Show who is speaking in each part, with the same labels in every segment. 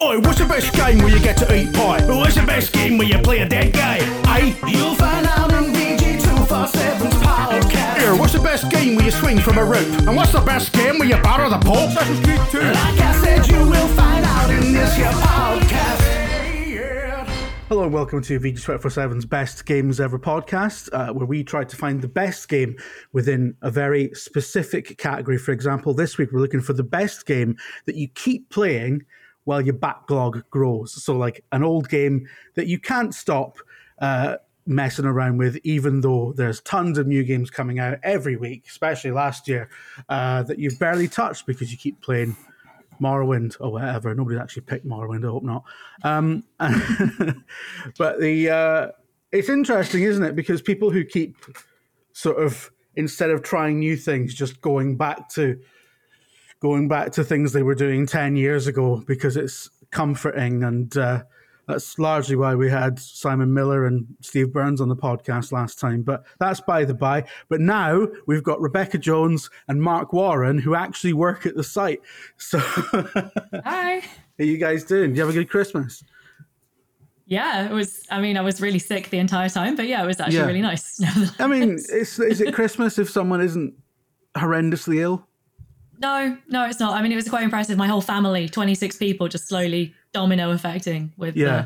Speaker 1: Oi, what's the best game where you get to eat pie? What's the best game where you play a dead guy? Aye, you'll find out in VG247's podcast. Here, what's the best game where you swing from a rope? And what's the best game where you batter the pole? Assassin's Creed 2. Like I said, you will find out in this here podcast. Yeah. Hello and welcome to VG247's Best Games Ever podcast, uh, where we try to find the best game within a very specific category. For example, this week we're looking for the best game that you keep playing while your backlog grows. So, like an old game that you can't stop uh, messing around with, even though there's tons of new games coming out every week, especially last year, uh, that you've barely touched because you keep playing Morrowind or whatever. Nobody actually picked Morrowind. I hope not. Um, but the uh, it's interesting, isn't it? Because people who keep sort of instead of trying new things, just going back to going back to things they were doing 10 years ago because it's comforting. And uh, that's largely why we had Simon Miller and Steve Burns on the podcast last time. But that's by the by. But now we've got Rebecca Jones and Mark Warren who actually work at the site. So,
Speaker 2: Hi.
Speaker 1: how you guys doing? Do you have a good Christmas?
Speaker 2: Yeah, it was. I mean, I was really sick the entire time, but yeah, it was actually
Speaker 1: Yeah.
Speaker 2: really nice.
Speaker 1: I mean, is, is it Christmas if someone isn't horrendously ill?
Speaker 2: No, no, it's not. I mean, it was quite impressive. My whole family, 26 people, just slowly domino affecting with
Speaker 1: Yeah.
Speaker 2: uh,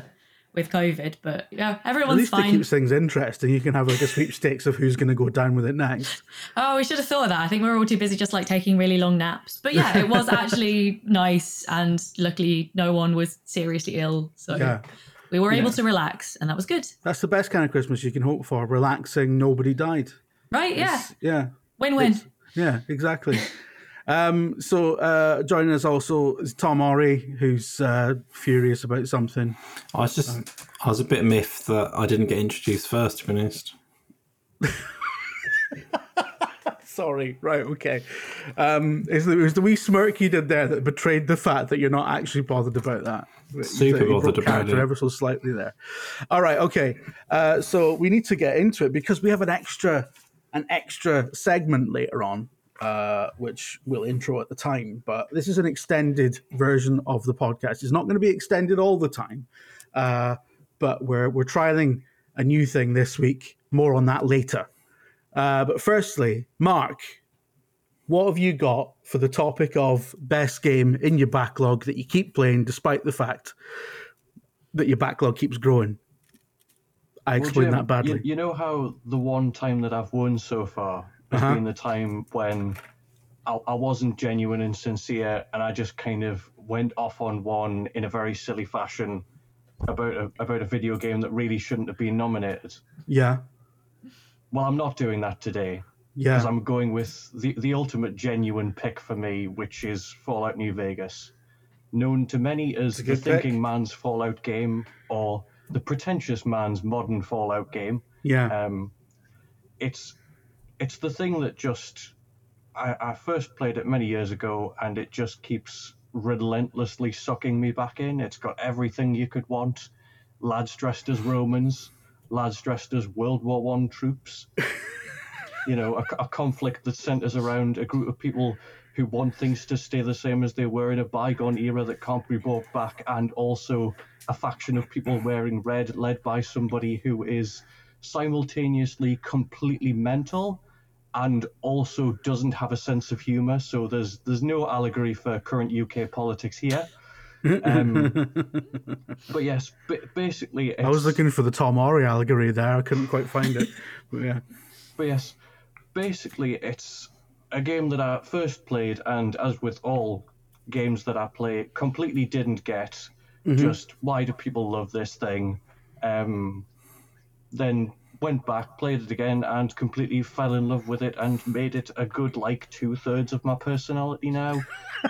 Speaker 2: with COVID. But yeah, everyone's At
Speaker 1: least it keeps things interesting. You can have like a sweepstakes of who's going to go down with it next.
Speaker 2: Oh, we should have thought of that. I think we were all too busy just like taking really long naps. But yeah, it was actually nice, and luckily, no one was seriously ill, so
Speaker 1: Yeah.
Speaker 2: we were able to relax, and that was good.
Speaker 1: That's the best kind of Christmas you can hope for. Relaxing, nobody died.
Speaker 2: Right? Yeah,
Speaker 1: Yeah.
Speaker 2: win-win.
Speaker 1: It's- Yeah, exactly. um, so uh, joining us also is Tom Orry, who's uh, furious about something.
Speaker 3: I was just, I was a bit miffed that I didn't get introduced first, to be honest.
Speaker 1: Sorry, right, okay. Um, it was the wee smirk you did there that betrayed the fact that you're not actually bothered about that.
Speaker 3: Super
Speaker 1: broke
Speaker 3: bothered about
Speaker 1: character
Speaker 3: it.
Speaker 1: Ever so slightly there. All right, okay. Uh, so we need to get into it because we have an extra, an extra segment later on, uh, which we'll intro at the time. But this is an extended version of the podcast. It's not going to be extended all the time, uh, but we're we're trialing a new thing this week. More on that later. Uh, but firstly, Mark, what have you got for the topic of best game in your backlog that you keep playing despite the fact that your backlog keeps growing? I
Speaker 4: Well, Jim,
Speaker 1: that badly.
Speaker 4: You, you know how the one time that I've won so far has
Speaker 1: Uh-huh.
Speaker 4: been the time when I, I wasn't genuine and sincere, and I just kind of went off on one in a very silly fashion about a, about a video game that really shouldn't have been nominated.
Speaker 1: yeah,
Speaker 4: Well, I'm not doing that today
Speaker 1: Yeah.
Speaker 4: because I'm going with the, the ultimate genuine pick for me, which is Fallout New Vegas. Known to many as the
Speaker 1: pick.
Speaker 4: thinking man's Fallout game or the pretentious man's modern Fallout game.
Speaker 1: yeah,
Speaker 4: Um, it's it's the thing that just I, I first played it many years ago, and it just keeps relentlessly sucking me back in. It's got everything you could want: lads dressed as Romans, lads dressed as World War One troops. you know, a, a conflict that centers around a group of people who want things to stay the same as they were in a bygone era that can't be brought back, and also a faction of people wearing red, led by somebody who is simultaneously completely mental and also doesn't have a sense of humor. So there's there's no allegory for current UK politics here. Um, but yes, ba- basically, it's,
Speaker 1: I was looking for the Tom Orry allegory there. I couldn't quite find it. But yeah,
Speaker 4: But yes, basically, it's a game that I first played, and as with all games that I play, completely didn't get. Just why do people love this thing? Um, then went back, played it again, and completely fell in love with it, and made it a good like two thirds of my personality now.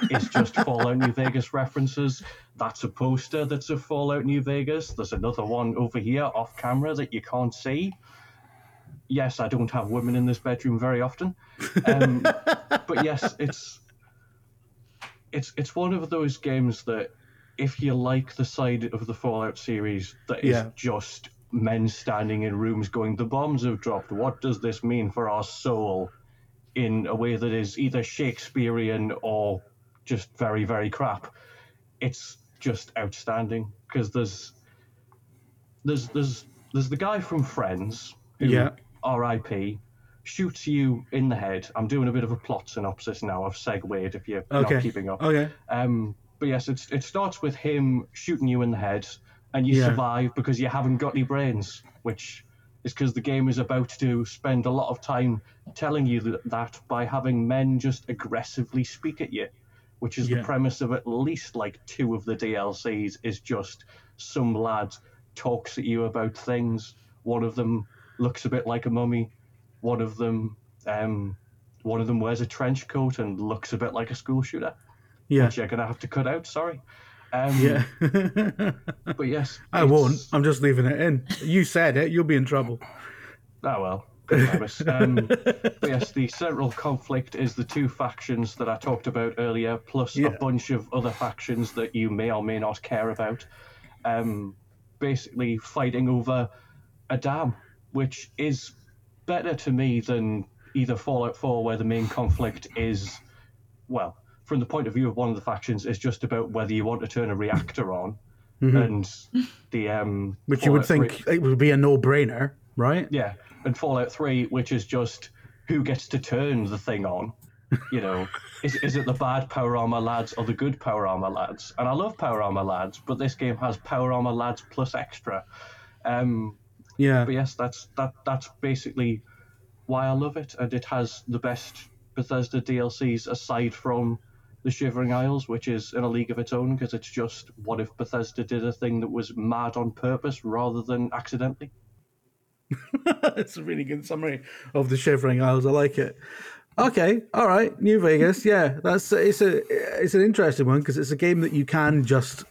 Speaker 4: it's just Fallout New Vegas references. That's a poster that's a Fallout New Vegas. There's another one over here off camera that you can't see yes, I don't have women in this bedroom very often, um, but yes, it's it's it's one of those games that if you like the side of the Fallout series that is
Speaker 1: Yeah.
Speaker 4: just men standing in rooms going, the bombs have dropped. What does this mean for our soul? In a way that is either Shakespearean or just very very crap. It's just outstanding because there's there's there's there's the guy from Friends who
Speaker 1: Yeah.
Speaker 4: R.I.P. shoots you in the head. I'm doing a bit of a plot synopsis now. I've segued if you're
Speaker 1: Okay.
Speaker 4: not keeping up.
Speaker 1: Okay.
Speaker 4: Um, but yes, it's, it starts with him shooting you in the head, and you
Speaker 1: Yeah.
Speaker 4: survive because you haven't got any brains, which is because the game is about to spend a lot of time telling you that, that by having men just aggressively speak at you, which is
Speaker 1: Yeah.
Speaker 4: the premise of at least like two of the DLCs, is just some lad talks at you about things. One of them looks a bit like a mummy. One of them, um, one of them wears a trench coat and looks a bit like a school shooter
Speaker 1: Yeah.
Speaker 4: which you're gonna have to cut out. Sorry. Um,
Speaker 1: Yeah.
Speaker 4: But yes,
Speaker 1: I won't. I'm just leaving it in. You said it. You'll be in trouble.
Speaker 4: Oh well. Good. Um, but yes, the central conflict is the two factions that I talked about earlier, plus
Speaker 1: Yeah.
Speaker 4: a bunch of other factions that you may or may not care about. Um, basically, fighting over a dam, which is better to me than either Fallout 4, where the main conflict is, well, from the point of view of one of the factions, is just about whether you want to turn a reactor on, and the um,
Speaker 1: Which Mm-hmm. you would think
Speaker 4: 3
Speaker 1: it would be a no-brainer, right?
Speaker 4: yeah, and Fallout 3, which is just who gets to turn the thing on. You know, is, is it the bad Power Armor lads or the good Power Armor lads? And I love Power Armor lads, but this game has Power Armor lads plus extra. Um,
Speaker 1: Yeah.
Speaker 4: but yes, that's that that's basically why I love it, and it has the best Bethesda DLCs aside from the Shivering Isles, which is in a league of its own because it's just what if Bethesda did a thing that was mad on purpose rather than accidentally.
Speaker 1: It's a really good summary of the Shivering Isles. I like it. Okay, all right, New Vegas. Yeah, that's it's a it's an interesting one because it's a game that you can just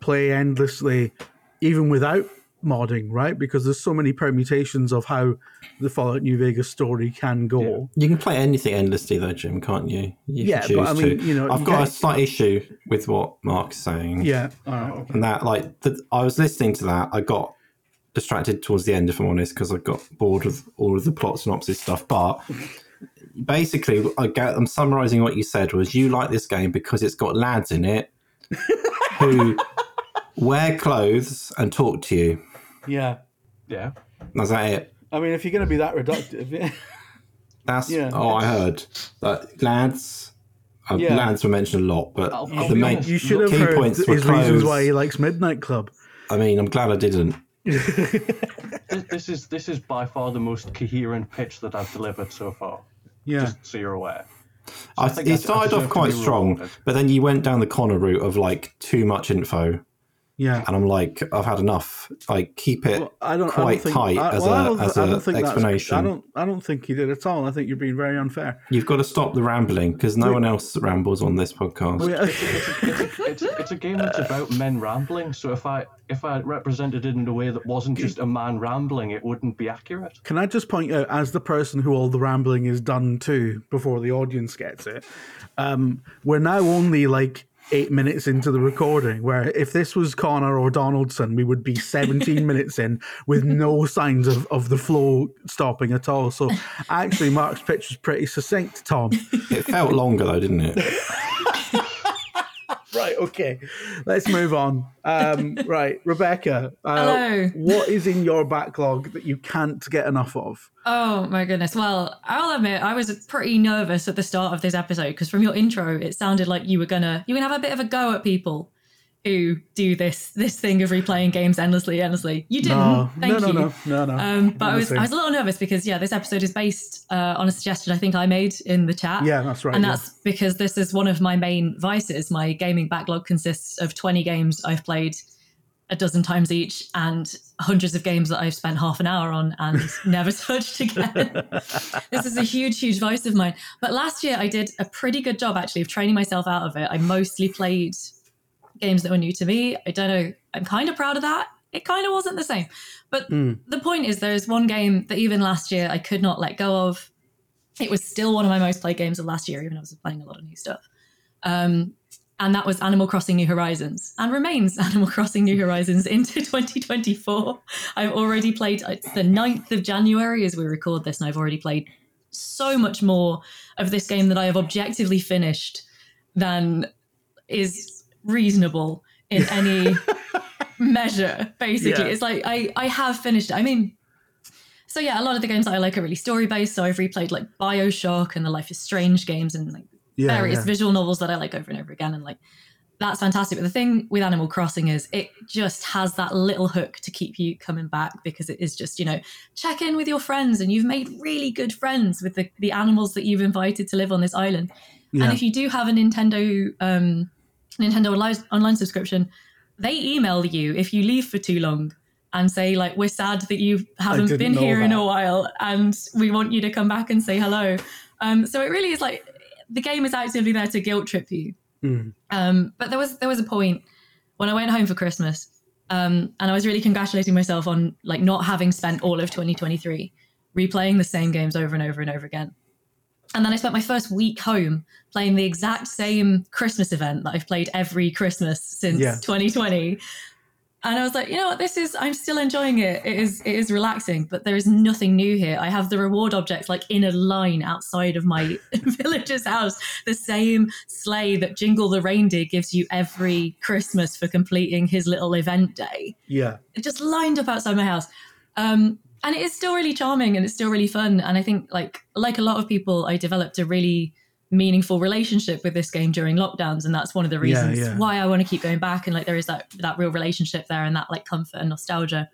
Speaker 1: play endlessly, even without modding, right? Because there's so many permutations of how the Fallout New Vegas story can go.
Speaker 3: You can play anything endlessly though, Jim, can't you? you
Speaker 1: Yeah, but I mean,
Speaker 3: to.
Speaker 1: you know,
Speaker 3: I've got a slight issue with what Mark's saying.
Speaker 1: Yeah, all right.
Speaker 3: and that like the, I was listening to that, I got distracted towards the end, if I'm honest, because I got bored of all of the plot synopsis stuff. But basically, I get, I'm summarizing what you said was you like this game because it's got lads in it who wear clothes and talk to you.
Speaker 1: Yeah,
Speaker 4: Yeah.
Speaker 3: Is that it?
Speaker 1: I mean, if you're going to be that reductive, yeah.
Speaker 3: That's
Speaker 1: Yeah.
Speaker 3: oh, I heard that lads. Uh,
Speaker 1: Yeah.
Speaker 3: Lads were mentioned a lot, but
Speaker 4: I'll- I'll
Speaker 3: the main
Speaker 4: honest,
Speaker 1: you should have heard
Speaker 3: points
Speaker 1: his
Speaker 3: were
Speaker 1: reasons why he likes Midnight Club.
Speaker 3: I mean, I'm glad I didn't.
Speaker 4: This, this is this is by far the most coherent pitch that I've delivered so far.
Speaker 1: Yeah,
Speaker 4: Just so you're aware.
Speaker 3: I,
Speaker 4: think
Speaker 3: it
Speaker 4: I- I
Speaker 3: started off quite strong,
Speaker 4: rewarded.
Speaker 3: but then you went down the Connor route of like too much info,
Speaker 1: yeah.
Speaker 3: and I'm like, I've had enough. Like, keep it
Speaker 1: Well, I don't, I
Speaker 3: quite
Speaker 1: don't think,
Speaker 3: tight
Speaker 1: I,
Speaker 3: as
Speaker 1: well, I
Speaker 3: a
Speaker 1: don't,
Speaker 3: as
Speaker 1: I
Speaker 3: a
Speaker 1: don't think
Speaker 3: explanation.
Speaker 1: I don't. I don't think he did at all. I think you're being very unfair.
Speaker 3: You've got to stop the rambling because no one else rambles on this podcast.
Speaker 1: We-
Speaker 4: It's, it's, it's a game that's about men rambling. So if I if I represented it in a way that wasn't just a man rambling, it wouldn't be accurate.
Speaker 1: Can I just point out, as the person who all the rambling is done to before the audience gets it, um, we're now only like eight minutes into the recording. Where if this was Connor or Donaldson, we would be 17 minutes in with no signs of, of the flow stopping at all. So actually, Mark's pitch was pretty succinct, Tom.
Speaker 3: It felt longer though, didn't it?
Speaker 1: Right, okay. Let's move on. Um, right, Rebecca, uh,
Speaker 2: Hello.
Speaker 1: what is in your backlog that you can't get enough of?
Speaker 2: Oh my goodness. Well, I'll admit I was pretty nervous at the start of this episode because from your intro it sounded like you were gonna you were gonna have a bit of a go at people who do this this thing of replaying games endlessly, endlessly. You didn't.
Speaker 1: No,
Speaker 2: Thank
Speaker 1: no,
Speaker 2: you.
Speaker 1: no, no, no, no.
Speaker 2: Um, but I was I was a little nervous because yeah, this episode is based uh, on a suggestion I think I made in the chat.
Speaker 1: Yeah, that's right.
Speaker 2: And
Speaker 1: yeah.
Speaker 2: that's because this is one of my main vices. My gaming backlog consists of 20 games I've played a dozen times each and hundreds of games that I've spent half an hour on and never touched again. this is a huge, huge vice of mine. But last year I did a pretty good job actually of training myself out of it. I mostly played games that were new to me. I don't know. I'm kind of proud of that. It kind of wasn't the same. But
Speaker 1: Mm.
Speaker 2: the point is, there's one game that even last year I could not let go of. It was still one of my most played games of last year, even though I was playing a lot of new stuff. Um, and that was Animal Crossing New Horizons, and remains Animal Crossing New Horizons into 2024. I've already played, it's the 9th of January as we record this, and I've already played so much more of this game that I have objectively finished than is reasonable in any measure. Basically,
Speaker 1: Yeah.
Speaker 2: it's like I I have finished. it. I mean, so yeah, a lot of the games that I like are really story based. So I've replayed like Bioshock and the Life is Strange games and like
Speaker 1: Yeah,
Speaker 2: various
Speaker 1: yeah.
Speaker 2: visual novels that I like over and over again. And like, that's fantastic. But the thing with Animal Crossing is it just has that little hook to keep you coming back because it is just, you know, check in with your friends and you've made really good friends with the, the animals that you've invited to live on this island.
Speaker 1: Yeah.
Speaker 2: And if you do have a Nintendo um, Nintendo online, online subscription, they email you if you leave for too long and say like we're sad that you haven't been here in a while and we want you to come back and say hello. Um, so it really is like the game is actively there to guilt trip you.
Speaker 1: Mm.
Speaker 2: Um, but there was there was a point when I went home for Christmas, um, and I was really congratulating myself on like not having spent all of 2023 replaying the same games over and over and over again. And then I spent my first week home playing the exact same Christmas event that I've played every Christmas since
Speaker 1: Yeah.
Speaker 2: 2020. And I was like, you know what, this is I'm still enjoying it. It is it is relaxing, but there is nothing new here. I have the reward objects like in a line outside of my villager's house. The same sleigh that Jingle the reindeer gives you every Christmas for completing his little event day
Speaker 1: Yeah.
Speaker 2: it just lined up outside my house. Um, and it is still really charming and it's still really fun. And I think like like a lot of people, I developed a really meaningful relationship with this game during lockdowns, and that's one of the reasons
Speaker 1: yeah.
Speaker 2: why I want to keep going back. And like there is that that real relationship there and that like comfort and nostalgia.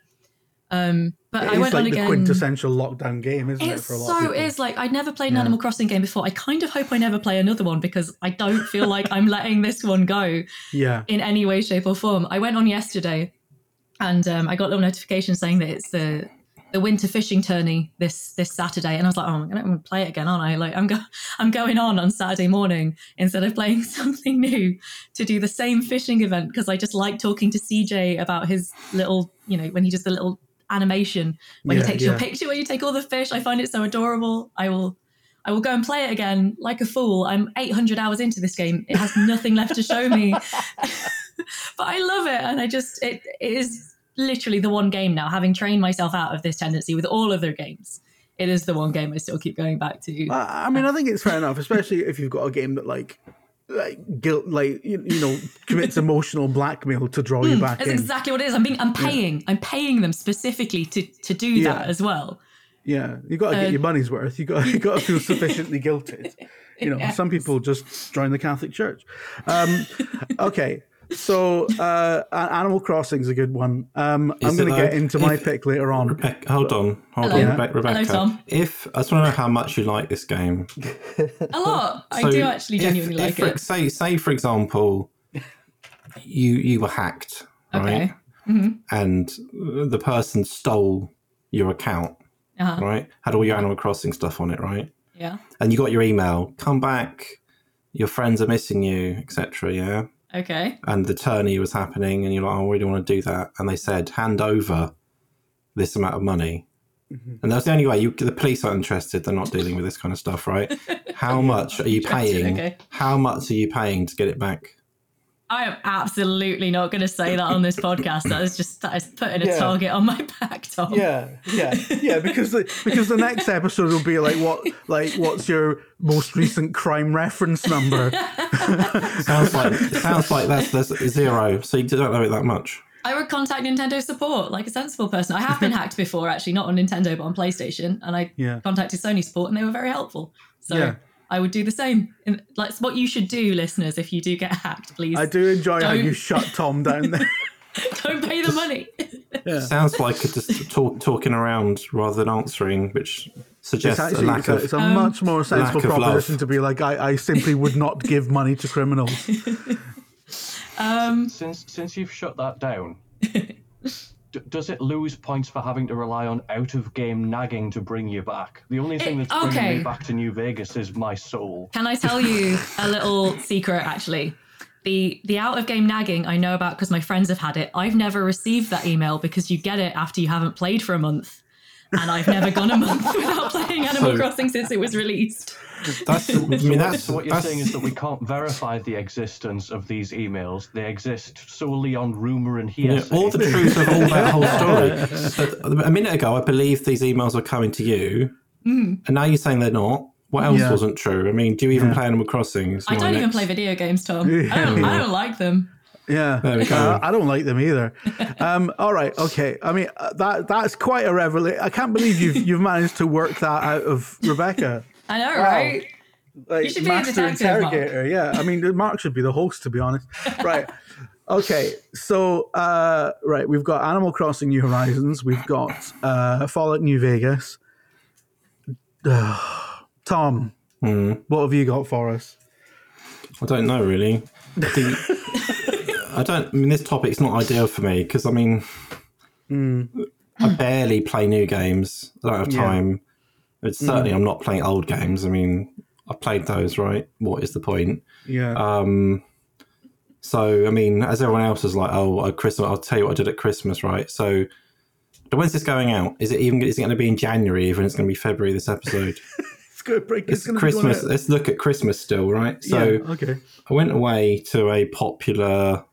Speaker 2: Um, but
Speaker 1: It
Speaker 2: I went
Speaker 1: like
Speaker 2: on
Speaker 1: the
Speaker 2: again.
Speaker 1: quintessential lockdown game, isn't
Speaker 2: It
Speaker 1: it, for a lot
Speaker 2: so
Speaker 1: of people?
Speaker 2: is like I'd never played an
Speaker 1: Yeah.
Speaker 2: Animal Crossing game before. I kind of hope I never play another one because I don't feel like I'm letting this one go
Speaker 1: Yeah.
Speaker 2: in any way, shape, or form. I went on yesterday, and um, I got a little notification saying that it's the the winter fishing tourney this this Saturday, and I was like, oh, I'm gonna, play it again, aren't I? Like I'm go- I'm going on on Saturday morning instead of playing something new to do the same fishing event because I just like talking to CJ about his little, you know, when he does the little animation when
Speaker 1: Yeah,
Speaker 2: he takes
Speaker 1: yeah.
Speaker 2: your picture when you take all the fish. I find it so adorable. I will. I will go and play it again like a fool. I'm 800 hours into this game. It has nothing left to show me. but I love it. And I just, it, it is literally the one game now, having trained myself out of this tendency with all other games. It is the one game I still keep going back to.
Speaker 1: I I mean, I think it's fair enough, especially if you've got a game that like, like guilt, like you, you know, commits emotional blackmail to draw you back
Speaker 2: That's
Speaker 1: in.
Speaker 2: exactly what it is. I'm being, I'm paying, I'm paying them specifically to to do
Speaker 1: Yeah.
Speaker 2: that as well.
Speaker 1: Yeah, you got to get
Speaker 2: Uh,
Speaker 1: your money's worth. You got you got to feel sufficiently guilted. You know,
Speaker 2: Yes.
Speaker 1: some people just join the Catholic Church. Um, okay, so uh, Animal Crossing is a good one. Um, I'm going to get
Speaker 3: though?
Speaker 1: into my
Speaker 3: If-
Speaker 1: pick later on.
Speaker 3: Rebecca, hold on, hold
Speaker 2: Hello.
Speaker 3: on, Rebe- Rebecca.
Speaker 2: Tom.
Speaker 3: If I just want to know how much you like this game.
Speaker 2: A lot. I do actually genuinely
Speaker 3: if
Speaker 2: like
Speaker 3: for-
Speaker 2: it.
Speaker 3: Say, say for example, you you were hacked, right?
Speaker 2: Okay.
Speaker 3: And the person stole your account,
Speaker 2: Uh-huh.
Speaker 3: right? Had all your Animal Crossing stuff on it, right?
Speaker 2: Yeah.
Speaker 3: And you got your email, come back, your friends are missing you, etc. Yeah.
Speaker 2: Okay.
Speaker 3: And the tourney was happening, and you're like, oh, I really want to do that. And they said, hand over this amount of money.
Speaker 2: Mm-hmm.
Speaker 3: And that's the only way. You, the police aren't interested. They're not dealing with this kind of stuff, right? How much are you paying?
Speaker 2: okay.
Speaker 3: How much are you paying to get it back?
Speaker 2: I am absolutely not going to say that on this podcast. That is just that is putting a
Speaker 1: Yeah.
Speaker 2: target on my back, Tom.
Speaker 1: Yeah, yeah, yeah. Because the, because the next episode will be like what like what's your most recent crime reference number?
Speaker 3: Sounds like sounds like that's, that's zero. So you don't know it that much.
Speaker 2: I would contact Nintendo support like a sensible person. I have been hacked before, actually, not on Nintendo but on PlayStation, and I
Speaker 1: Yeah.
Speaker 2: contacted Sony support, and they were very helpful. So
Speaker 1: Yeah.
Speaker 2: I would do the same. And that's what you should do, listeners. If you do get hacked, please
Speaker 1: I do enjoy how
Speaker 2: Don't-
Speaker 1: you shut Tom down there.
Speaker 2: don't pay the money.
Speaker 3: Sounds like just talk, talking around rather than answering, which
Speaker 1: It's
Speaker 3: suggests a lack
Speaker 1: it's a,
Speaker 3: of.
Speaker 1: it's a much more sensible
Speaker 3: lack
Speaker 1: proposition to be like I, I simply would not give money to criminals.
Speaker 2: Um,
Speaker 4: Since since you've shut that down, d- does it lose points for having to rely on out of game nagging to bring you back? The only thing
Speaker 2: It-
Speaker 4: that's bringing
Speaker 2: okay.
Speaker 4: me back to New Vegas is my soul.
Speaker 2: Can I tell you a little secret actually? The the out of game nagging I know about because my friends have had it. I've never received that email because you get it after you haven't played for a month. And I've never gone a month without playing Animal
Speaker 3: So-
Speaker 2: Crossing since it was released.
Speaker 3: That's. I mean, that's.
Speaker 4: So what you're
Speaker 3: that's-
Speaker 4: saying is that we can't verify the existence of these emails. They exist solely on rumor and
Speaker 3: Yeah,
Speaker 4: hearsay.
Speaker 3: all the truth of all that whole story. But a minute ago, I believe these emails were coming to you,
Speaker 2: Mm.
Speaker 3: and now you're saying they're not. What else
Speaker 1: Yeah.
Speaker 3: wasn't true? I mean, do you even
Speaker 1: Yeah.
Speaker 3: play Animal Crossing? It's
Speaker 2: I don't even
Speaker 3: next-
Speaker 2: play video games, Tom. I, don't, I don't like them.
Speaker 1: Yeah,
Speaker 3: There we go.
Speaker 1: Uh, I don't like them either. Um, all right, okay. I mean, uh, that that's quite a revelation. I can't believe you've you've managed to work that out of Rebecca.
Speaker 2: I know, right?
Speaker 1: Like
Speaker 2: should be a
Speaker 1: master
Speaker 2: detective, Mark.
Speaker 1: interrogator. Yeah, I mean, Mark should be the host, to be honest. Right. Okay, so uh, right, we've got Animal Crossing: New Horizons. We've got uh, Fallout New Vegas. Tom,
Speaker 3: Hmm.
Speaker 1: what have you got for us?
Speaker 3: I don't know really. I think I don't. I mean, this topic's not ideal for me because I mean, I barely play new games. I don't have
Speaker 1: Yeah.
Speaker 3: time. It's certainly I'm not playing old games. I mean, I played those. Right? What is the point?
Speaker 1: Yeah.
Speaker 3: Um, so I mean, as everyone else is like, oh, at Christmas. I'll tell you what I did at Christmas. Right? So. When's this going out? Is it even? Is it going to be in January? Even it's going to be February. This episode.
Speaker 1: it's good break.
Speaker 3: It's
Speaker 1: going
Speaker 3: Christmas. Let's look at Christmas still, right? So
Speaker 1: yeah, okay.
Speaker 3: I went away to a popular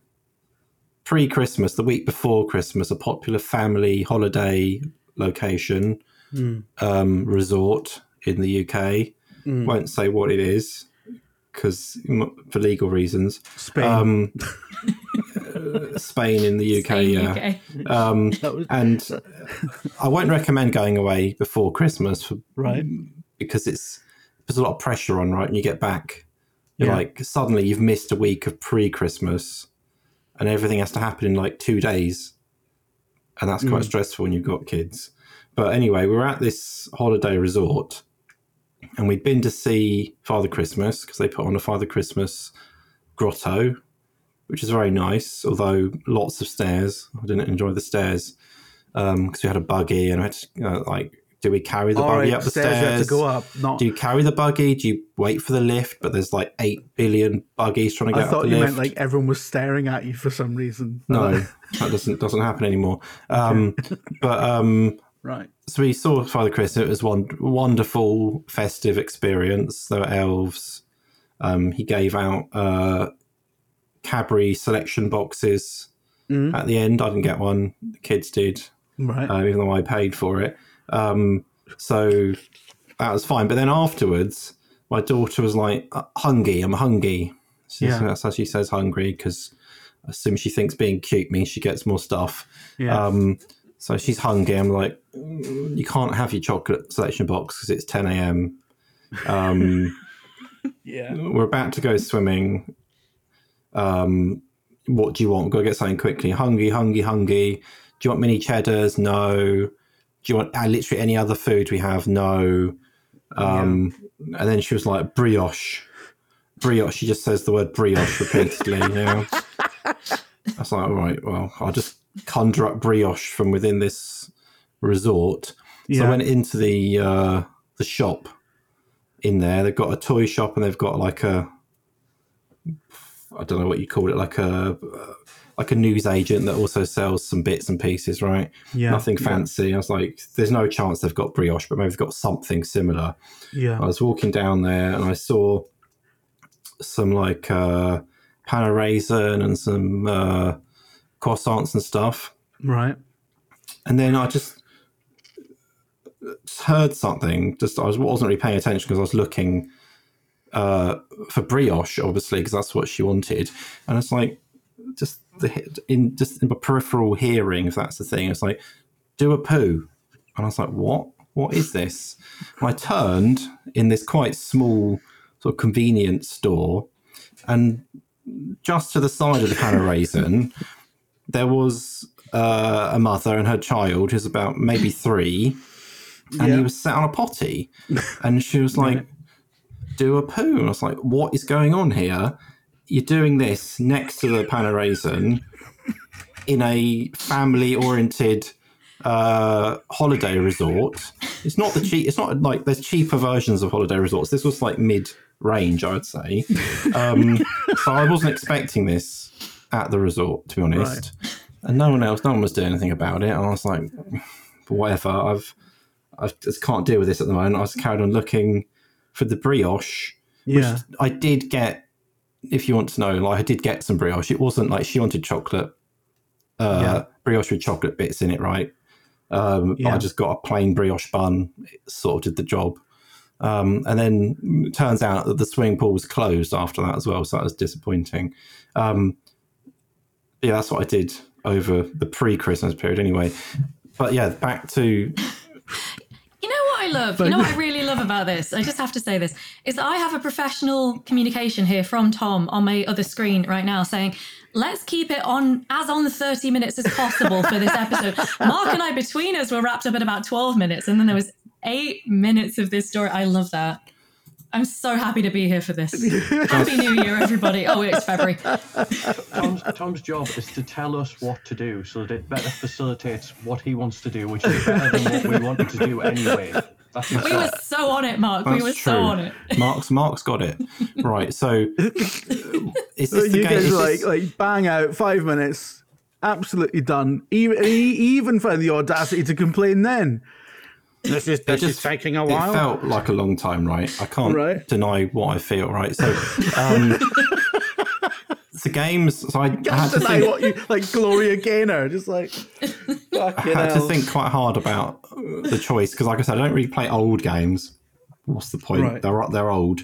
Speaker 3: pre Christmas, the week before Christmas, a popular family holiday location, um, resort in the UK. Won't say what it is because for legal reasons.
Speaker 1: Spain.
Speaker 3: Um, uh, Spain in the UK,
Speaker 2: Spain,
Speaker 3: yeah.
Speaker 2: UK.
Speaker 3: Um,
Speaker 1: was-
Speaker 3: and I won't recommend going away before Christmas for,
Speaker 1: right.
Speaker 3: because it's there's a lot of pressure on right when you get back you're
Speaker 1: Yeah.
Speaker 3: like suddenly you've missed a week of pre-christmas and everything has to happen in like two days and that's quite stressful when you've got kids but anyway we were at this holiday resort and we'd been to see father christmas because they put on a father christmas grotto which is very nice although lots of stairs i didn't enjoy the stairs because we had a buggy and I had to, uh, like do we carry the
Speaker 1: All
Speaker 3: buggy
Speaker 1: right,
Speaker 3: up the
Speaker 1: stairs,
Speaker 3: stairs
Speaker 1: to go up. Not.
Speaker 3: do you carry the buggy? Do you wait for the lift? But there's like eight billion buggies trying to get up
Speaker 1: I
Speaker 3: thought
Speaker 1: you
Speaker 3: lift.
Speaker 1: meant like everyone was staring at you for some reason.
Speaker 3: no, that doesn't doesn't happen anymore. Um, but um,
Speaker 1: Right.
Speaker 3: so we saw Father Chris. It was one wonderful festive experience. There were elves. Um, he gave out uh, Cadbury selection boxes
Speaker 1: Mm-hmm.
Speaker 3: at the end. I didn't get one. The kids did.
Speaker 1: Right.
Speaker 3: uh, even though I paid for it. Um, so that was fine. But then afterwards, my daughter was like, "Uh, "Hungry, I'm hungry." She
Speaker 1: Yeah.
Speaker 3: That's how she says hungry because I assume she thinks being cute means she gets more stuff.
Speaker 1: yeah.
Speaker 3: Um, so she's hungry. I'm like, "Mm, you can't have your chocolate selection box because it's 10 a.m. Um,
Speaker 1: yeah.
Speaker 3: we're about to go swimming. Um, what do you want? We've got to get something quickly. Hungry, hungry, hungry. Do you want mini cheddars? No. Do you want uh, literally any other food we have? No. Um, And then she was like, brioche. Brioche. She just says the word brioche repeatedly. yeah. I was like, all right, well, I'll just conjure up brioche from within this resort. So I went into the uh, the shop in there. They've got a toy shop and they've got like a I don't know what you call it, like a like a news agent that also sells some bits and pieces, right?
Speaker 1: Yeah.
Speaker 3: Nothing fancy. I was like, there's no chance they've got brioche, but maybe they've got something similar.
Speaker 1: Yeah.
Speaker 3: I was walking down there and I saw some like uh, pan raisin and some uh, croissants and stuff.
Speaker 1: Right.
Speaker 3: And then I just, just heard something. Just I was, wasn't really paying attention because I was looking uh, for brioche, obviously, because that's what she wanted. And it's like just the in just in my peripheral hearing, if that's the thing. It's like do a poo, and I was like, what? What is this? And I turned in this quite small sort of convenience store, and just to the side of the pan of raisin, there was uh, a mother and her child who's about maybe three, and
Speaker 1: Yeah.
Speaker 3: he was sat on a potty, and she was like, "Do a poo." And I was like, "What is going on here? You're doing this next to the pan in a family-oriented uh, holiday resort. It's not the cheap. It's not like there's cheaper versions of holiday resorts. This was like mid-range, I would say. Um, so I wasn't expecting this at the resort, to be honest. And no one else, no one was doing anything about it. And I was like, whatever. I've, I just can't deal with this at the moment. I was carried on looking for the brioche.
Speaker 1: Yeah.
Speaker 3: I did get, if you want to know, like I did get some brioche. It wasn't like she wanted chocolate, uh,
Speaker 1: Yeah.
Speaker 3: brioche with chocolate bits in it, right? Um, but
Speaker 1: Yeah.
Speaker 3: I just got a plain brioche bun. It sort of did the job. Um, and then it turns out that the swimming pool was closed after that as well, so that was disappointing. Um, Yeah, that's what I did over the pre-Christmas period, anyway. But yeah, back to
Speaker 2: You know what I love? You know what I really love about this? I just have to say this is that I have a professional communication here from Tom on my other screen right now saying, let's keep it on as on the 30 minutes as possible for this episode. Mark and I, between us, were wrapped up at about 12 minutes, and then there was eight minutes of this story. I love that. I'm so happy to be here for this. Happy New Year, everybody. Oh, it's February.
Speaker 4: Tom's, Tom's job is to tell us what to do so that it better facilitates what he wants to do, which is better than what we wanted to do anyway.
Speaker 2: We were so on it, Mark. we were
Speaker 3: true.
Speaker 2: so on it.
Speaker 3: Mark's Mark's got it right. So uh, is this
Speaker 1: you
Speaker 3: game?
Speaker 1: guys
Speaker 3: is
Speaker 1: like
Speaker 3: this-
Speaker 1: like bang out five minutes, absolutely done. Even he even found the audacity to complain. Then this is this is taking a while.
Speaker 3: It felt like a long time, right? I can't
Speaker 1: Right.
Speaker 3: deny what I feel, right? So, um, the games. So I, I had to
Speaker 1: deny
Speaker 3: think.
Speaker 1: what you like, Gloria Gaynor, just like fucking
Speaker 3: I had to think quite hard about the choice because, like I said, I don't really play old games. What's the point?
Speaker 1: Right.
Speaker 3: They're they're old.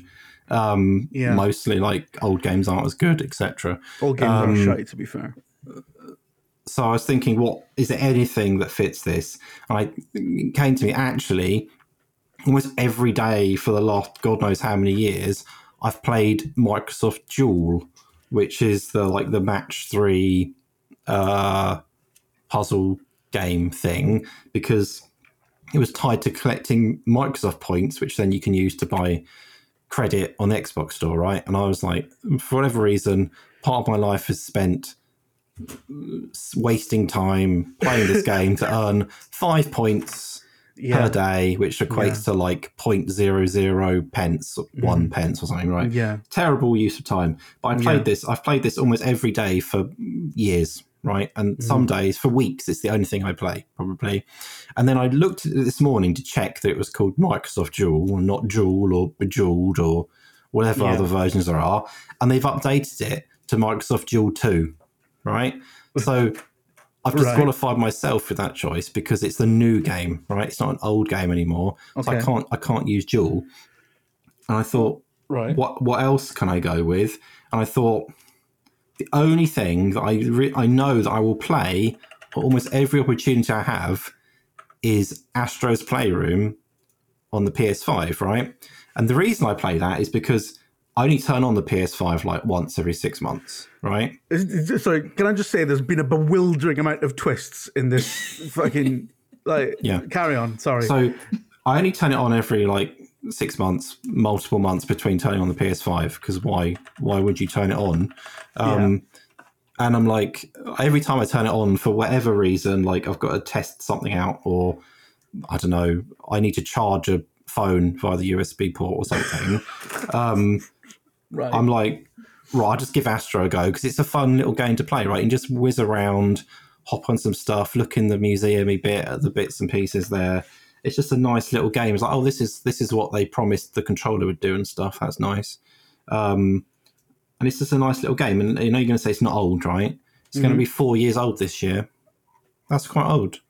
Speaker 3: Um,
Speaker 1: Yeah.
Speaker 3: Mostly, like old games aren't as good, etc.
Speaker 1: All games
Speaker 3: um,
Speaker 1: are shite, to be fair.
Speaker 3: So I was thinking, what is there anything that fits this? And I it came to me actually, almost every day for the last God knows how many years, I've played Microsoft Jewel, which is the like the match three uh, puzzle game thing, because it was tied to collecting Microsoft points, which then you can use to buy credit on the Xbox store, right? And I was like, for whatever reason, part of my life is spent wasting time playing this game to earn five points
Speaker 1: Yeah.
Speaker 3: per day, which equates to like 0.00 pence, one pence or something, right?
Speaker 1: Yeah.
Speaker 3: Terrible use of time. But I played
Speaker 1: Yeah.
Speaker 3: this, I've played this almost every day for years, right? And
Speaker 1: Mm.
Speaker 3: some days, for weeks, it's the only thing I play, probably. And then I looked at it this morning to check that it was called Microsoft Jewel, and not Jewel or Bejeweled or whatever
Speaker 1: Yeah.
Speaker 3: other versions there are. And they've updated it to Microsoft Jewel 2, right? So I've
Speaker 1: Right.
Speaker 3: disqualified myself with that choice because it's the new game, right? It's not an old game anymore. So I can't I can't use Jewel. And I thought,
Speaker 1: Right.
Speaker 3: what what else can I go with? And I thought the only thing that I re- I know that I will play for almost every opportunity I have is Astro's Playroom on the PS5, right? And the reason I play that is because I only turn on the PS5 like once every six months, right?
Speaker 1: Sorry, can I just say there's been a bewildering amount of twists in this fucking like
Speaker 3: Yeah.
Speaker 1: carry on, sorry.
Speaker 3: So I only turn it on every like six months, multiple months between turning on the PS5 because why? Why would you turn it on? Um, And I'm like, every time I turn it on for whatever reason, like I've got to test something out, or I don't know, I need to charge a phone via the USB port or something. um,
Speaker 1: right.
Speaker 3: I'm like, right, I'll just give Astro a go because it's a fun little game to play, right? And just whiz around, hop on some stuff, look in the museumy bit at the bits and pieces there. It's just a nice little game. It's like, oh, this is this is what they promised the controller would do and stuff. That's nice. Um, and it's just a nice little game. And you know, you're going to say it's not old, right? It's going to be four years old this year. That's quite old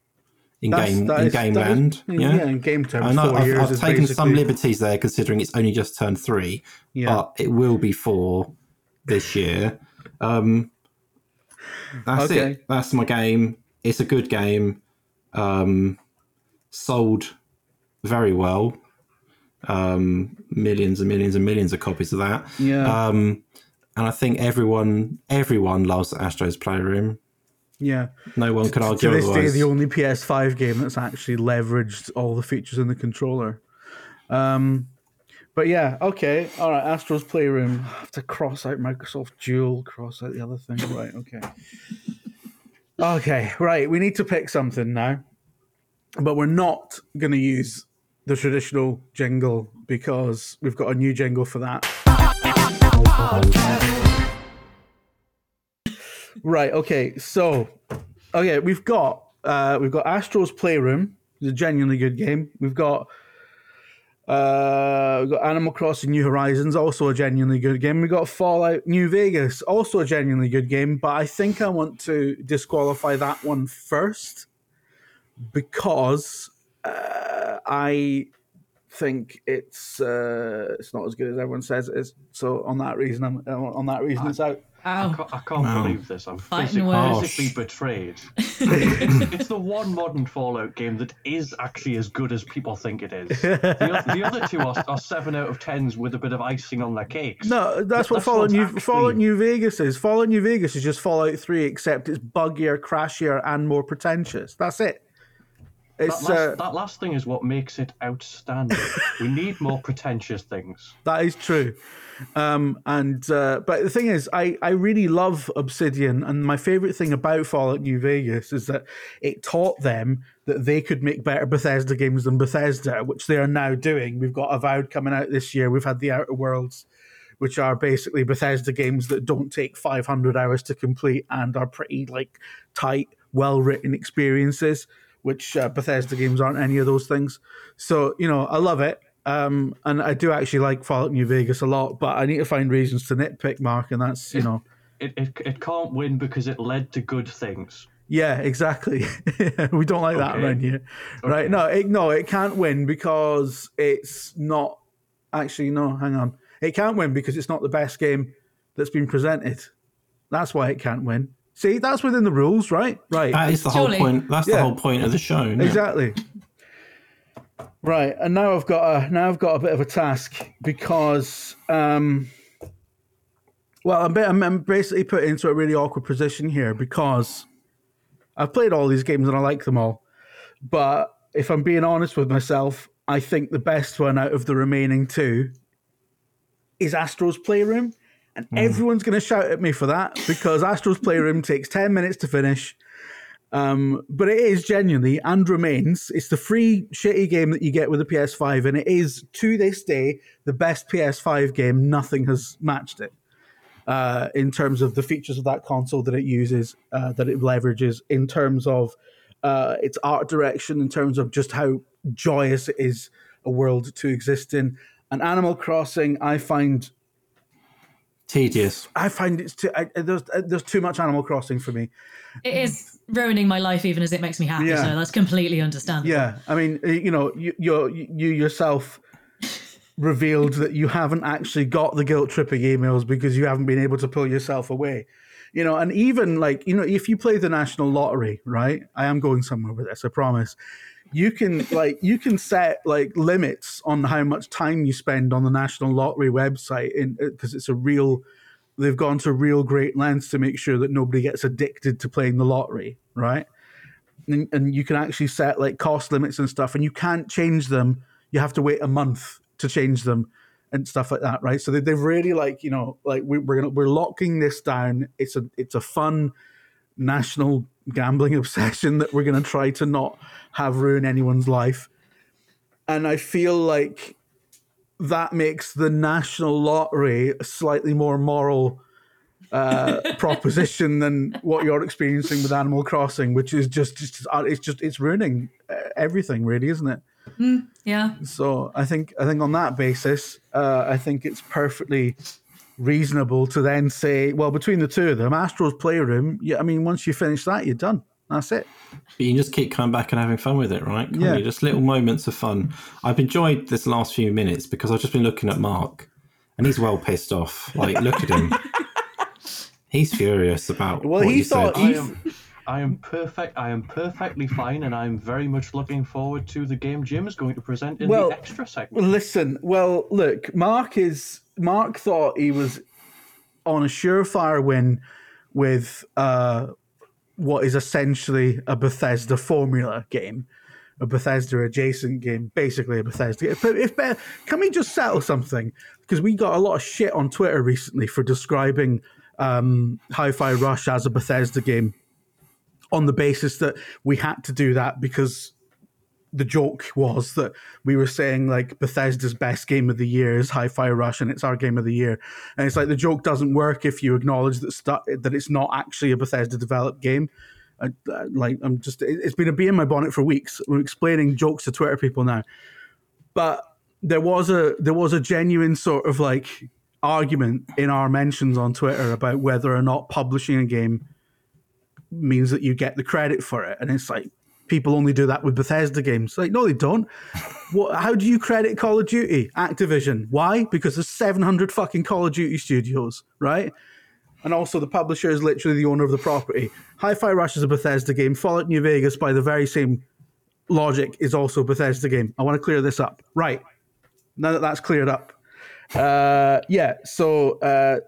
Speaker 3: in
Speaker 1: That's-
Speaker 3: game in
Speaker 1: is-
Speaker 3: game
Speaker 1: that is-
Speaker 3: land.
Speaker 1: yeah,
Speaker 3: yeah,
Speaker 1: in game terms,
Speaker 3: I know
Speaker 1: four
Speaker 3: I've,
Speaker 1: years
Speaker 3: I've taken some liberties there, considering it's only just turned three,
Speaker 1: Yeah.
Speaker 3: but it will be four this year. Um, that's
Speaker 1: Okay.
Speaker 3: it. That's my game. It's a good game. Um, sold very well. Um, millions and millions and millions of copies of that.
Speaker 1: Yeah.
Speaker 3: Um, and I think everyone everyone loves Astro's Playroom.
Speaker 1: Yeah.
Speaker 3: No one could
Speaker 1: To
Speaker 3: argue
Speaker 1: this day, the only PS5 game that's actually leveraged all the features in the controller. Um, but yeah, okay, all right. Astro's Playroom. I have to cross out Microsoft Jewel, cross out the other thing. Right, okay. Okay, right. We need to pick something now, but we're not going to use the traditional jingle because we've got a new jingle for that. Right. Okay. So, okay, we've got uh, we've got Astro's Playroom. It's a genuinely good game. We've got uh, we've got Animal Crossing: New Horizons, also a genuinely good game. We've got Fallout New Vegas, also a genuinely good game. But I think I want to disqualify that one first because uh, I think it's uh, it's not as good as everyone says it is. So on that reason, I'm on that reason it's out.
Speaker 4: I
Speaker 2: oh.
Speaker 4: can't, I can't
Speaker 3: Wow.
Speaker 4: believe this. I'm
Speaker 2: Fighting
Speaker 4: physic- physically betrayed. it's, it's the one modern Fallout game that is actually as good as people think it is. The, the other two are, are seven out of tens with a bit of icing on their cakes.
Speaker 1: No, that's what Fallout New
Speaker 4: actually-
Speaker 1: Fallout New Vegas is. Fallout New Vegas is just Fallout Three, except it's buggier, crashier, and more pretentious. That's it.
Speaker 4: That last,
Speaker 1: uh,
Speaker 4: that last thing is what makes it outstanding. we need more pretentious things.
Speaker 1: that is true. Um, and uh, but the thing is, I I really love Obsidian, and my favorite thing about Fallout New Vegas is that it taught them that they could make better Bethesda games than Bethesda, which they are now doing. We've got Avowed coming out this year. We've had the Outer Worlds. Which are basically Bethesda games that don't take 500 hours to complete and are pretty like tight, well written experiences. Which uh, Bethesda games aren't any of those things. So you know, I love it. Um, and I do actually like Fallout New Vegas a lot, but I need to find reasons to nitpick, Mark, and that's you know,
Speaker 4: It, it, it can't win because it led to good things.
Speaker 1: yeah, exactly. we don't like that
Speaker 4: Okay.
Speaker 1: around here, right? No, it, no, it can't win because it's not. Actually, no, hang on, it can't win because it's not the best game that's been presented. That's why it can't win. See, that's within the rules, right? Right.
Speaker 3: That is the whole point. That's
Speaker 1: Yeah.
Speaker 3: the whole point of the show. isn't?
Speaker 1: Exactly. Right, and now I've got a now I've got a bit of a task because, um, well, I'm, I'm, I'm basically put into a really awkward position here because I've played all these games and I like them all, but if I'm being honest with myself, I think the best one out of the remaining two is Astro's Playroom, and everyone's going to shout at me for that because Astro's Playroom takes ten minutes to finish. Um, but it is genuinely and remains. It's the free shitty game that you get with the PS5, and it is to this day the best PS5 game. Nothing has matched it uh, in terms of the features of that console that it uses, uh, that it leverages, in terms of uh, its art direction, in terms of just how joyous it is a world to exist in. And Animal Crossing, I find
Speaker 3: Tedious.
Speaker 1: I find it's too, I, there's there's too much Animal Crossing for me.
Speaker 2: It is ruining my life even as it makes me happy.
Speaker 1: Yeah.
Speaker 2: So that's completely understandable.
Speaker 1: Yeah, I mean, uh, you know, you you you yourself revealed that you haven't actually got the guilt tripping emails because you haven't been able to pull yourself away. You know, and even like you know, if you play the national lottery, right? I am going somewhere with this, I promise. You can like you can set like limits on how much time you spend on the national lottery website, in uh, because it's a real. They've gone to real great lengths to make sure that nobody gets addicted to playing the lottery, right? and, and you can actually set like cost limits and stuff and you can't change them you have to wait a month to change them and stuff like that right so they, they've really like you know like we, we're gonna we're locking this down it's a it's a fun national gambling obsession that we're gonna try to not have ruin anyone's life and i feel like that makes the national lottery a slightly more moral uh, proposition than what you're experiencing with Animal Crossing, which is just, just uh, it's just it's ruining uh, everything, really, isn't it?
Speaker 2: Yeah.
Speaker 1: So I think I think on that basis, uh, I think it's perfectly reasonable to then say, well, between the two of them, Astro's Playroom. Yeah, I mean, once you finish that, you're done. That's it.
Speaker 3: But you can just keep coming back and having fun with it, right? Can't
Speaker 1: Yeah.
Speaker 3: you? Just little moments of fun. I've enjoyed this last few minutes because I've just been looking at Mark and he's well pissed off. Like, look at him. he's furious about
Speaker 1: Well,
Speaker 3: what
Speaker 1: he
Speaker 3: you
Speaker 1: thought
Speaker 3: said.
Speaker 4: I am, I am perfect. I am perfectly fine, and I'm very much looking forward to the game Jim is going to present in
Speaker 1: Well,
Speaker 4: the extra segment.
Speaker 1: Listen, well, look, Mark is Mark thought he was on a surefire win with uh, what is essentially a Bethesda formula game, a Bethesda adjacent game, basically a Bethesda. If, if, can we just settle something? Because we got a lot of shit on Twitter recently for describing um, Hi-Fi Rush as a Bethesda game on the basis that we had to do that because the joke was that we were saying like Bethesda's best game of the year is Hi-Fi Rush, and it's our game of the year. And it's like the joke doesn't work if you acknowledge that that it's not actually a Bethesda developed game. I, I- like I'm just, it- it's been a bee in my bonnet for weeks. We're explaining jokes to Twitter people now, but there was a there was a genuine sort of like argument in our mentions on Twitter about whether or not publishing a game means that you get the credit for it. And it's like people only do that with Bethesda games. Like, no, they don't. what, how do you credit Call of Duty? Activision. Why? Because there's 700 fucking Call of Duty studios, right? and also the publisher is literally the owner of the property. Hi-Fi Rush is a Bethesda game. Fallout New Vegas, by the very same logic, is also a Bethesda game. I want to clear this up. Right. Now that that's cleared up. Uh, yeah, so uh,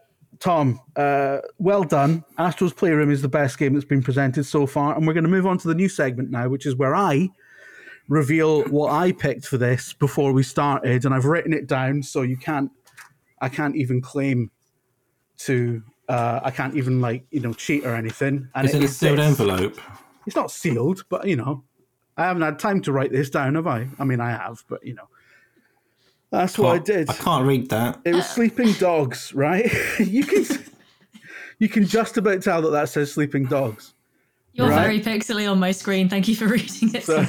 Speaker 1: Tom, uh, well done. Astro's Playroom is the best game that's been presented so far, and we're going to move on to the new segment now, which is where I reveal what I picked for this before we started, and I've written it down so you can't, I can't even claim to, uh, I can't even like you know cheat or anything. And
Speaker 3: Is it a sealed
Speaker 1: this.
Speaker 3: envelope?
Speaker 1: It's not sealed, but you know, I haven't had time to write this down, have I? I mean, I have, but you know, that's what I did.
Speaker 3: I can't read that.
Speaker 1: It was sleeping dogs, right? you can you can just about tell that that says sleeping dogs.
Speaker 2: You're
Speaker 1: Right.
Speaker 2: very pixely on my screen. Thank you for reading it
Speaker 1: So,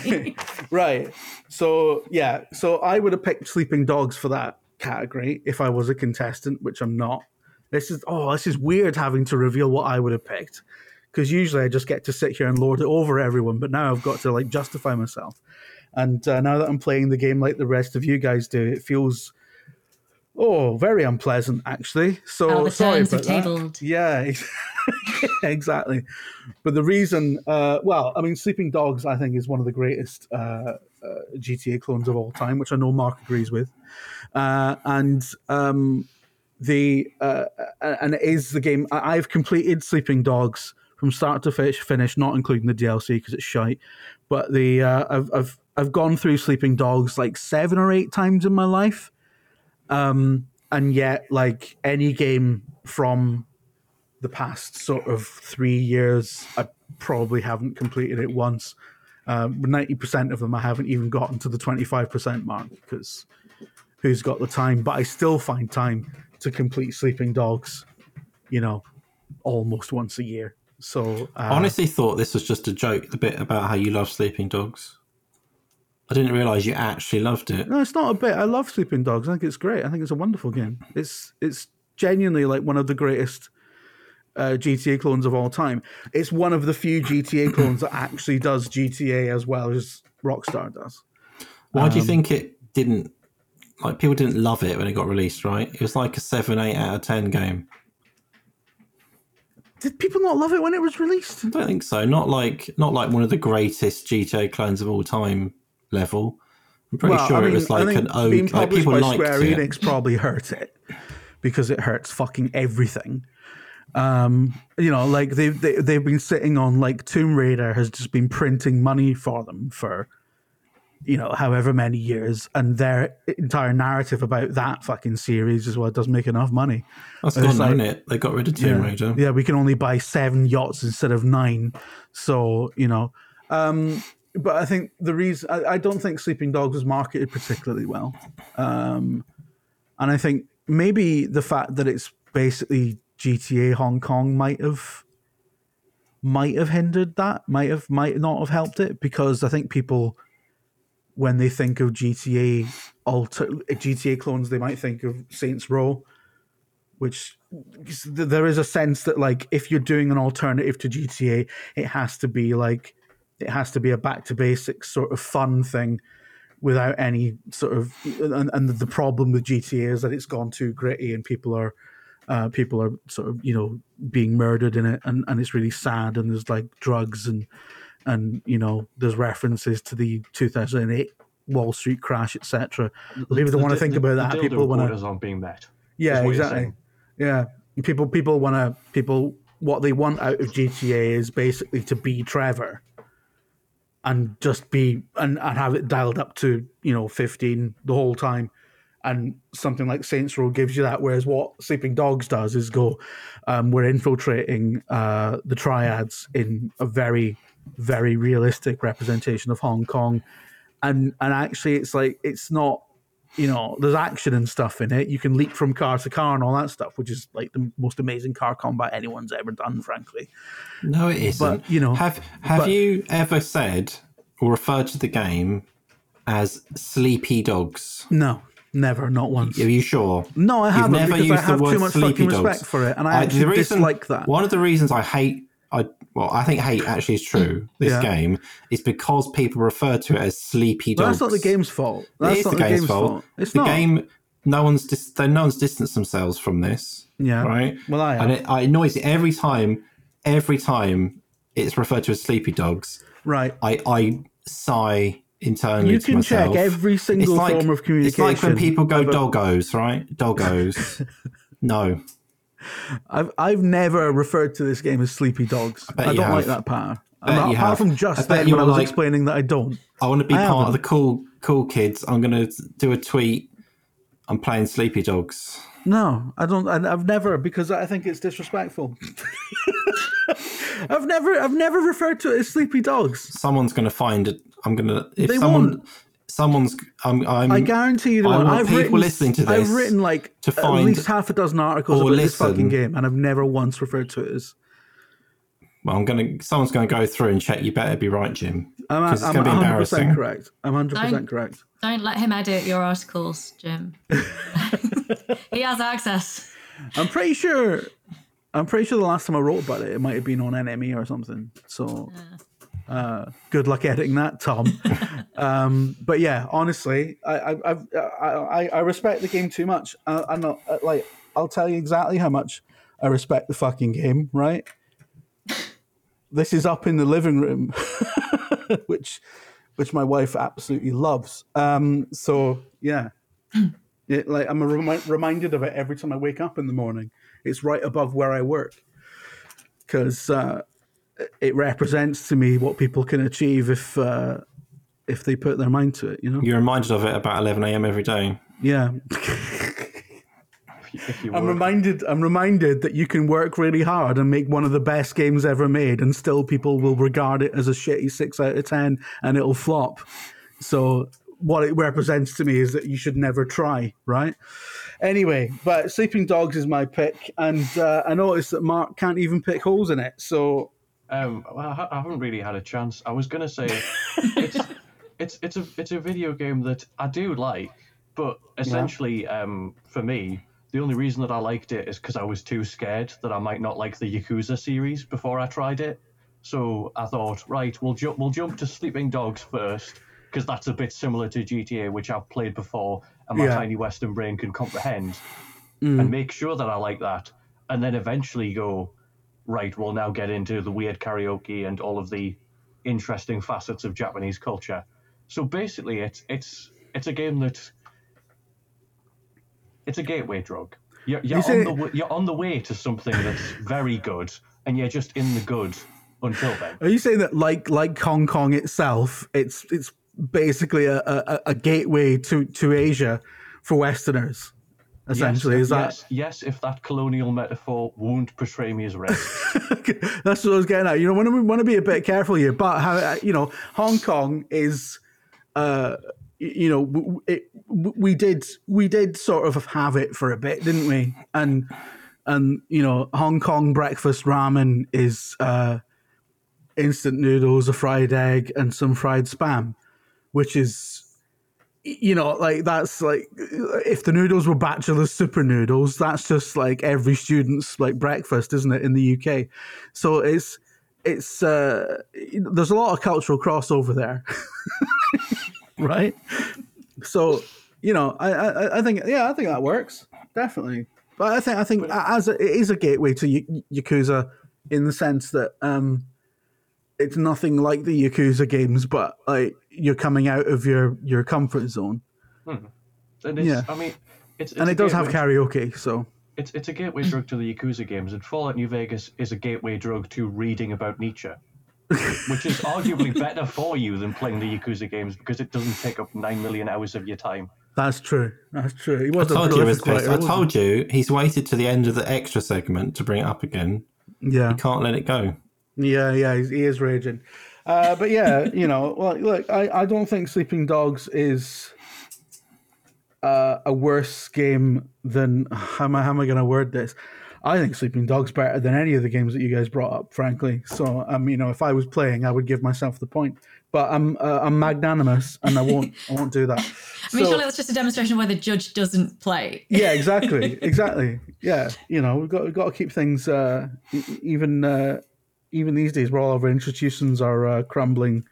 Speaker 1: right. So yeah. So I would have picked sleeping dogs for that category if I was a contestant, which I'm not. This is oh, this is weird having to reveal what I would have picked because usually I just get to sit here and lord it over everyone, but now I've got to like justify myself. And uh, now that I'm playing the game like the rest of you guys do, it feels oh very unpleasant actually. So sorry about that. Yeah, exactly. But the reason, uh, well, I mean, Sleeping Dogs, I think, is one of the greatest uh, uh, GTA clones of all time, which I know Mark agrees with. Uh, and um, the uh, and it is the game I've completed Sleeping Dogs from start to finish, finish not including the DLC because it's shite. But the uh, I've I've I've gone through Sleeping Dogs like seven or eight times in my life, um, and yet like any game from the past sort of three years, I probably haven't completed it once. Ninety percent of them, I haven't even gotten to the twenty-five percent mark because who's got the time? But I still find time to complete Sleeping Dogs. You know, almost once a year. So uh,
Speaker 3: I honestly thought this was just a joke, the bit about how you love sleeping dogs. I didn't realise you actually loved it.
Speaker 1: No, it's not a bit. I love Sleeping Dogs. I think it's great. I think it's a wonderful game. It's it's genuinely like one of the greatest uh, GTA clones of all time. It's one of the few GTA clones that actually does GTA as well as Rockstar does.
Speaker 3: Why
Speaker 1: Um,
Speaker 3: do you think it didn't? Like people didn't love it when it got released, right? It was like a seven, eight out of ten game.
Speaker 1: Did people not love it when it was released?
Speaker 3: I don't think so. Not like not like one of the greatest GTA clones of all time level. I'm pretty
Speaker 1: Well,
Speaker 3: sure
Speaker 1: I mean,
Speaker 3: it was like an ode.
Speaker 1: being
Speaker 3: Like people
Speaker 1: by
Speaker 3: liked
Speaker 1: Square
Speaker 3: it.
Speaker 1: Enix probably hurt it because it hurts fucking everything. Um, you know, like they've they, they've been sitting on like Tomb Raider has just been printing money for them for you know however many years, and their entire narrative about that fucking series is well, it doesn't make enough money.
Speaker 3: That's gone,
Speaker 1: like-
Speaker 3: it? They got rid of Tomb
Speaker 1: yeah.
Speaker 3: Raider.
Speaker 1: Yeah, we can only buy seven yachts instead of nine. So, you know. Um, but I think the reason I, I don't think Sleeping Dogs was marketed particularly well. Um, and I think maybe the fact that it's basically GTA Hong Kong might have might have hindered that, might have might not have helped it because I think people when they think of GTA alter GTA clones, they might think of Saints Row which there is a sense that like if you're doing an alternative to GTA, it has to be like it has to be a back to basics sort of fun thing without any sort of and, and the problem with GTA is that it's gone too gritty and people are uh, people are sort of you know being murdered in it and, and it's really sad and there's like drugs and and you know there's references to the 2008 Wall Street crash etc. People don't want to think
Speaker 4: the-
Speaker 1: about
Speaker 4: the
Speaker 1: that.
Speaker 4: dildo
Speaker 1: People want to
Speaker 4: aren't being met.
Speaker 1: yeah,
Speaker 4: is what you're
Speaker 1: exactly. Yeah, people people want to people what they want out of GTA is basically to be Trevor, and just be and, and have it dialed up to you know fifteen the whole time, and something like Saints Row gives you that. Whereas what Sleeping Dogs does is go, um, we're infiltrating uh, the triads in a very very realistic representation of Hong Kong, and and actually it's like it's not you know, there's action and stuff in it. You can leap from car to car and all that stuff, which is like the most amazing car combat anyone's ever done, frankly.
Speaker 3: No, it isn't.
Speaker 1: But, you know,
Speaker 3: have have
Speaker 1: but-
Speaker 3: you ever said or referred to the game as Sleepy Dogs?
Speaker 1: No, never, not once.
Speaker 3: Are you sure?
Speaker 1: No, I
Speaker 3: You've
Speaker 1: haven't
Speaker 3: never
Speaker 1: because
Speaker 3: used
Speaker 1: I have
Speaker 3: the word
Speaker 1: too much fucking
Speaker 3: dogs.
Speaker 1: respect for it, and I, actually dislike that.
Speaker 3: One of the reasons I hate, I well, I think hate actually is true. This
Speaker 1: Yeah.
Speaker 3: game is because people refer to it as sleepy
Speaker 1: But
Speaker 3: dogs.
Speaker 1: that's not the game's fault.
Speaker 3: It
Speaker 1: That's
Speaker 3: is
Speaker 1: not
Speaker 3: the game's fault.
Speaker 1: It's
Speaker 3: the
Speaker 1: not.
Speaker 3: game, no one's dis- no one's distanced themselves from this.
Speaker 1: Yeah.
Speaker 3: Right.
Speaker 1: Well, I
Speaker 3: and
Speaker 1: am.
Speaker 3: it, uh, it annoys me every time. Every time it's referred to as sleepy dogs,
Speaker 1: Right.
Speaker 3: I I sigh internally.
Speaker 1: You can check every single
Speaker 3: like-
Speaker 1: form of communication.
Speaker 3: It's like when people go
Speaker 1: about-
Speaker 3: doggos, right? Doggos. no,
Speaker 1: I've I've never referred to this game as Sleepy Dogs. I,
Speaker 3: bet
Speaker 1: don't
Speaker 3: you
Speaker 1: like that part.
Speaker 3: bet
Speaker 1: Apart
Speaker 3: you have.
Speaker 1: from just then when I was
Speaker 3: like-
Speaker 1: explaining that I don't.
Speaker 3: I want to be
Speaker 1: I
Speaker 3: part of
Speaker 1: haven't.
Speaker 3: the cool cool kids. I'm gonna do a tweet. I'm playing sleepy dogs.
Speaker 1: No, I don't. I, I've never because I think it's disrespectful. I've never, I've never referred to it as sleepy dogs.
Speaker 3: Someone's gonna find it. I'm gonna if
Speaker 1: They
Speaker 3: someone.
Speaker 1: won't.
Speaker 3: Someone's. I'm. I'm
Speaker 1: I guarantee you, the
Speaker 3: I
Speaker 1: one. I've
Speaker 3: people
Speaker 1: written,
Speaker 3: listening to this.
Speaker 1: I've written like
Speaker 3: to
Speaker 1: at least half a dozen articles
Speaker 3: or
Speaker 1: about this fucking game, and I've never once referred to it as.
Speaker 3: Well, I'm gonna. Someone's gonna go through and check. You better be right, Jim.
Speaker 1: I'm,
Speaker 3: 'Cause it's
Speaker 1: I'm
Speaker 3: gonna be
Speaker 1: 100
Speaker 3: embarrassing.
Speaker 1: percent correct. I'm 100 percent
Speaker 2: Don't-
Speaker 1: correct.
Speaker 2: Don't let him edit your articles, Jim. he has access.
Speaker 1: I'm pretty sure. I'm pretty sure the last time I wrote about it, it might have been on NME or something. So, uh, good luck editing that, Tom. um, but yeah, honestly, I I, I I I respect the game too much. I, I'm not uh, like I'll tell you exactly how much I respect the fucking game. Right. This is up in the living room, which which my wife absolutely loves. Um, so yeah, it, like I'm remi- reminded of it every time I wake up in the morning. It's right above where I work because uh, it represents to me what people can achieve if uh, if they put their mind to it. You know?
Speaker 3: You're reminded of it about 11 a.m. every day.
Speaker 1: Yeah.
Speaker 4: If you
Speaker 1: I'm reminded. I'm reminded that you can work really hard and make one of the best games ever made, and still people will regard it as a shitty six out of ten, and it'll flop. So what it represents to me is that you should never try, right? Anyway, but Sleeping Dogs is my pick, and uh, I noticed that Mark can't even pick holes in it. So
Speaker 4: Um, well, I haven't really had a chance. I was gonna say it's it's it's a it's a video game that I do like, but essentially, um, for me, the only reason that I liked it is because I was too scared that I might not like the Yakuza series before I tried it. So I thought, right, we'll jump we'll jump to Sleeping Dogs first because that's a bit similar to GTA, which I've played before, and my
Speaker 1: Yeah.
Speaker 4: tiny Western brain can comprehend, and make sure that I like that, and then eventually go, right, we'll now get into the weird karaoke and all of the interesting facets of Japanese culture. So basically, it's it's it's a game that it's a gateway drug. You're, you're, on
Speaker 1: it-
Speaker 4: the, you're on the way to something that's very good, and you're just in the good until then.
Speaker 1: Are you saying that, like like Hong Kong itself, it's it's basically a, a, a gateway to, to Asia for Westerners? Essentially,
Speaker 4: yes,
Speaker 1: is that
Speaker 4: yes, yes, if that colonial metaphor won't portray me as racist.
Speaker 1: that's what I was getting at? You know, to want to be a bit careful here, but how uh, you know, Hong Kong is, uh, you know, it, we did we did sort of have it for a bit, didn't we? And and you know, Hong Kong breakfast ramen is uh, instant noodles, a fried egg, and some fried spam, which is you know, like that's like if the noodles were Batchelors super noodles, that's just like every student's like breakfast, isn't it, in the UK? So it's it's uh there's a lot of cultural crossover there. right? So, you know, I, I I think yeah, I think that works. Definitely. But I think I think as a, it is a gateway to Y- Yakuza in the sense that um it's nothing like the Yakuza games, but like you're coming out of your your comfort zone, hmm.
Speaker 4: and it's,
Speaker 1: Yeah.
Speaker 4: I mean, it's, it's
Speaker 1: and it does have karaoke. So
Speaker 4: It's it's a gateway drug to the Yakuza games, and Fallout New Vegas is a gateway drug to reading about Nietzsche, which is arguably better for you than playing the Yakuza games because it doesn't take up nine million hours of your time.
Speaker 1: that's true. That's true. He was
Speaker 3: I
Speaker 1: a
Speaker 3: told you, it was
Speaker 1: prolific
Speaker 3: Chris.
Speaker 1: writer,
Speaker 3: I
Speaker 1: wasn't
Speaker 3: told you he's waited to the end of the extra segment to bring it up again.
Speaker 1: he? Yeah.
Speaker 3: Can't let it go.
Speaker 1: Yeah, yeah, he is raging. Uh, but yeah, you know, well, look, I, I don't think Sleeping Dogs is uh, a worse game than how am I, I going to word this? I think Sleeping Dogs better than any of the games that you guys brought up, frankly. So, um, you know, if I was playing, I would give myself the point. But I'm uh, I'm magnanimous, and I won't I won't do that.
Speaker 2: I mean,
Speaker 1: So-
Speaker 2: surely that's just a demonstration of where the judge doesn't play.
Speaker 1: yeah, exactly, exactly. Yeah, you know, we've got we've got to keep things uh, even uh, even these days, where all of our institutions are uh, crumbling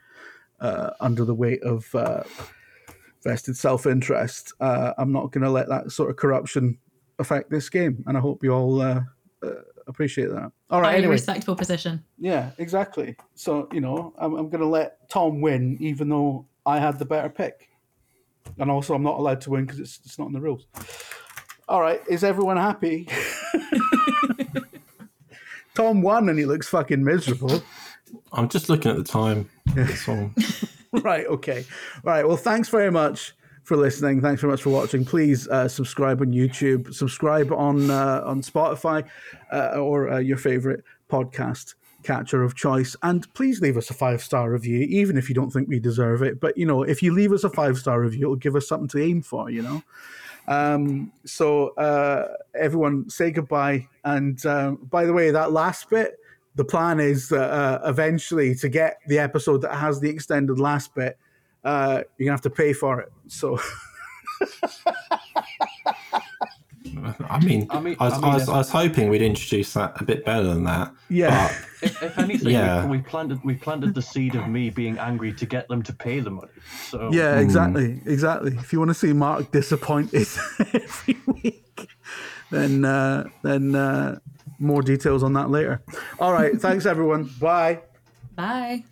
Speaker 1: uh, under the weight of uh, vested self interest. Uh, I'm not going to let that sort of corruption affect this game, and I hope you all uh, uh, appreciate that. All right, anyway,
Speaker 2: respectable position.
Speaker 1: yeah, exactly. So you know, I'm, I'm going to let Tom win, even though I had the better pick, and also I'm not allowed to win because it's it's not in the rules. All right, is everyone happy? Tom won, and he looks fucking miserable.
Speaker 3: I'm just looking at the time.
Speaker 1: Right. Okay. All right. Well, thanks very much for listening. Thanks very much for watching. Please uh, subscribe on YouTube. Subscribe on uh, on Spotify uh, or uh, your favorite podcast catcher of choice. And please leave us a five star review, even if you don't think we deserve it. But you know, if you leave us a five star review, it'll give us something to aim for. You know. Um, so uh, everyone, say goodbye. And um, by the way, that last bit the plan is uh, eventually to get the episode that has the extended last bit, uh, you're gonna have to pay for it. So
Speaker 3: I mean, I,
Speaker 4: I
Speaker 3: was,
Speaker 4: I
Speaker 3: I, was, I was hoping we'd introduce that a bit better than that.
Speaker 1: yeah,
Speaker 4: If, if anything,
Speaker 3: Yeah.
Speaker 4: we, we planted we planted the seed of me being angry to get them to pay the money. So
Speaker 1: yeah, exactly, exactly. If you want to see Mark disappointed every week, then uh, then uh, more details on that later. All right, thanks everyone. Bye.
Speaker 2: Bye.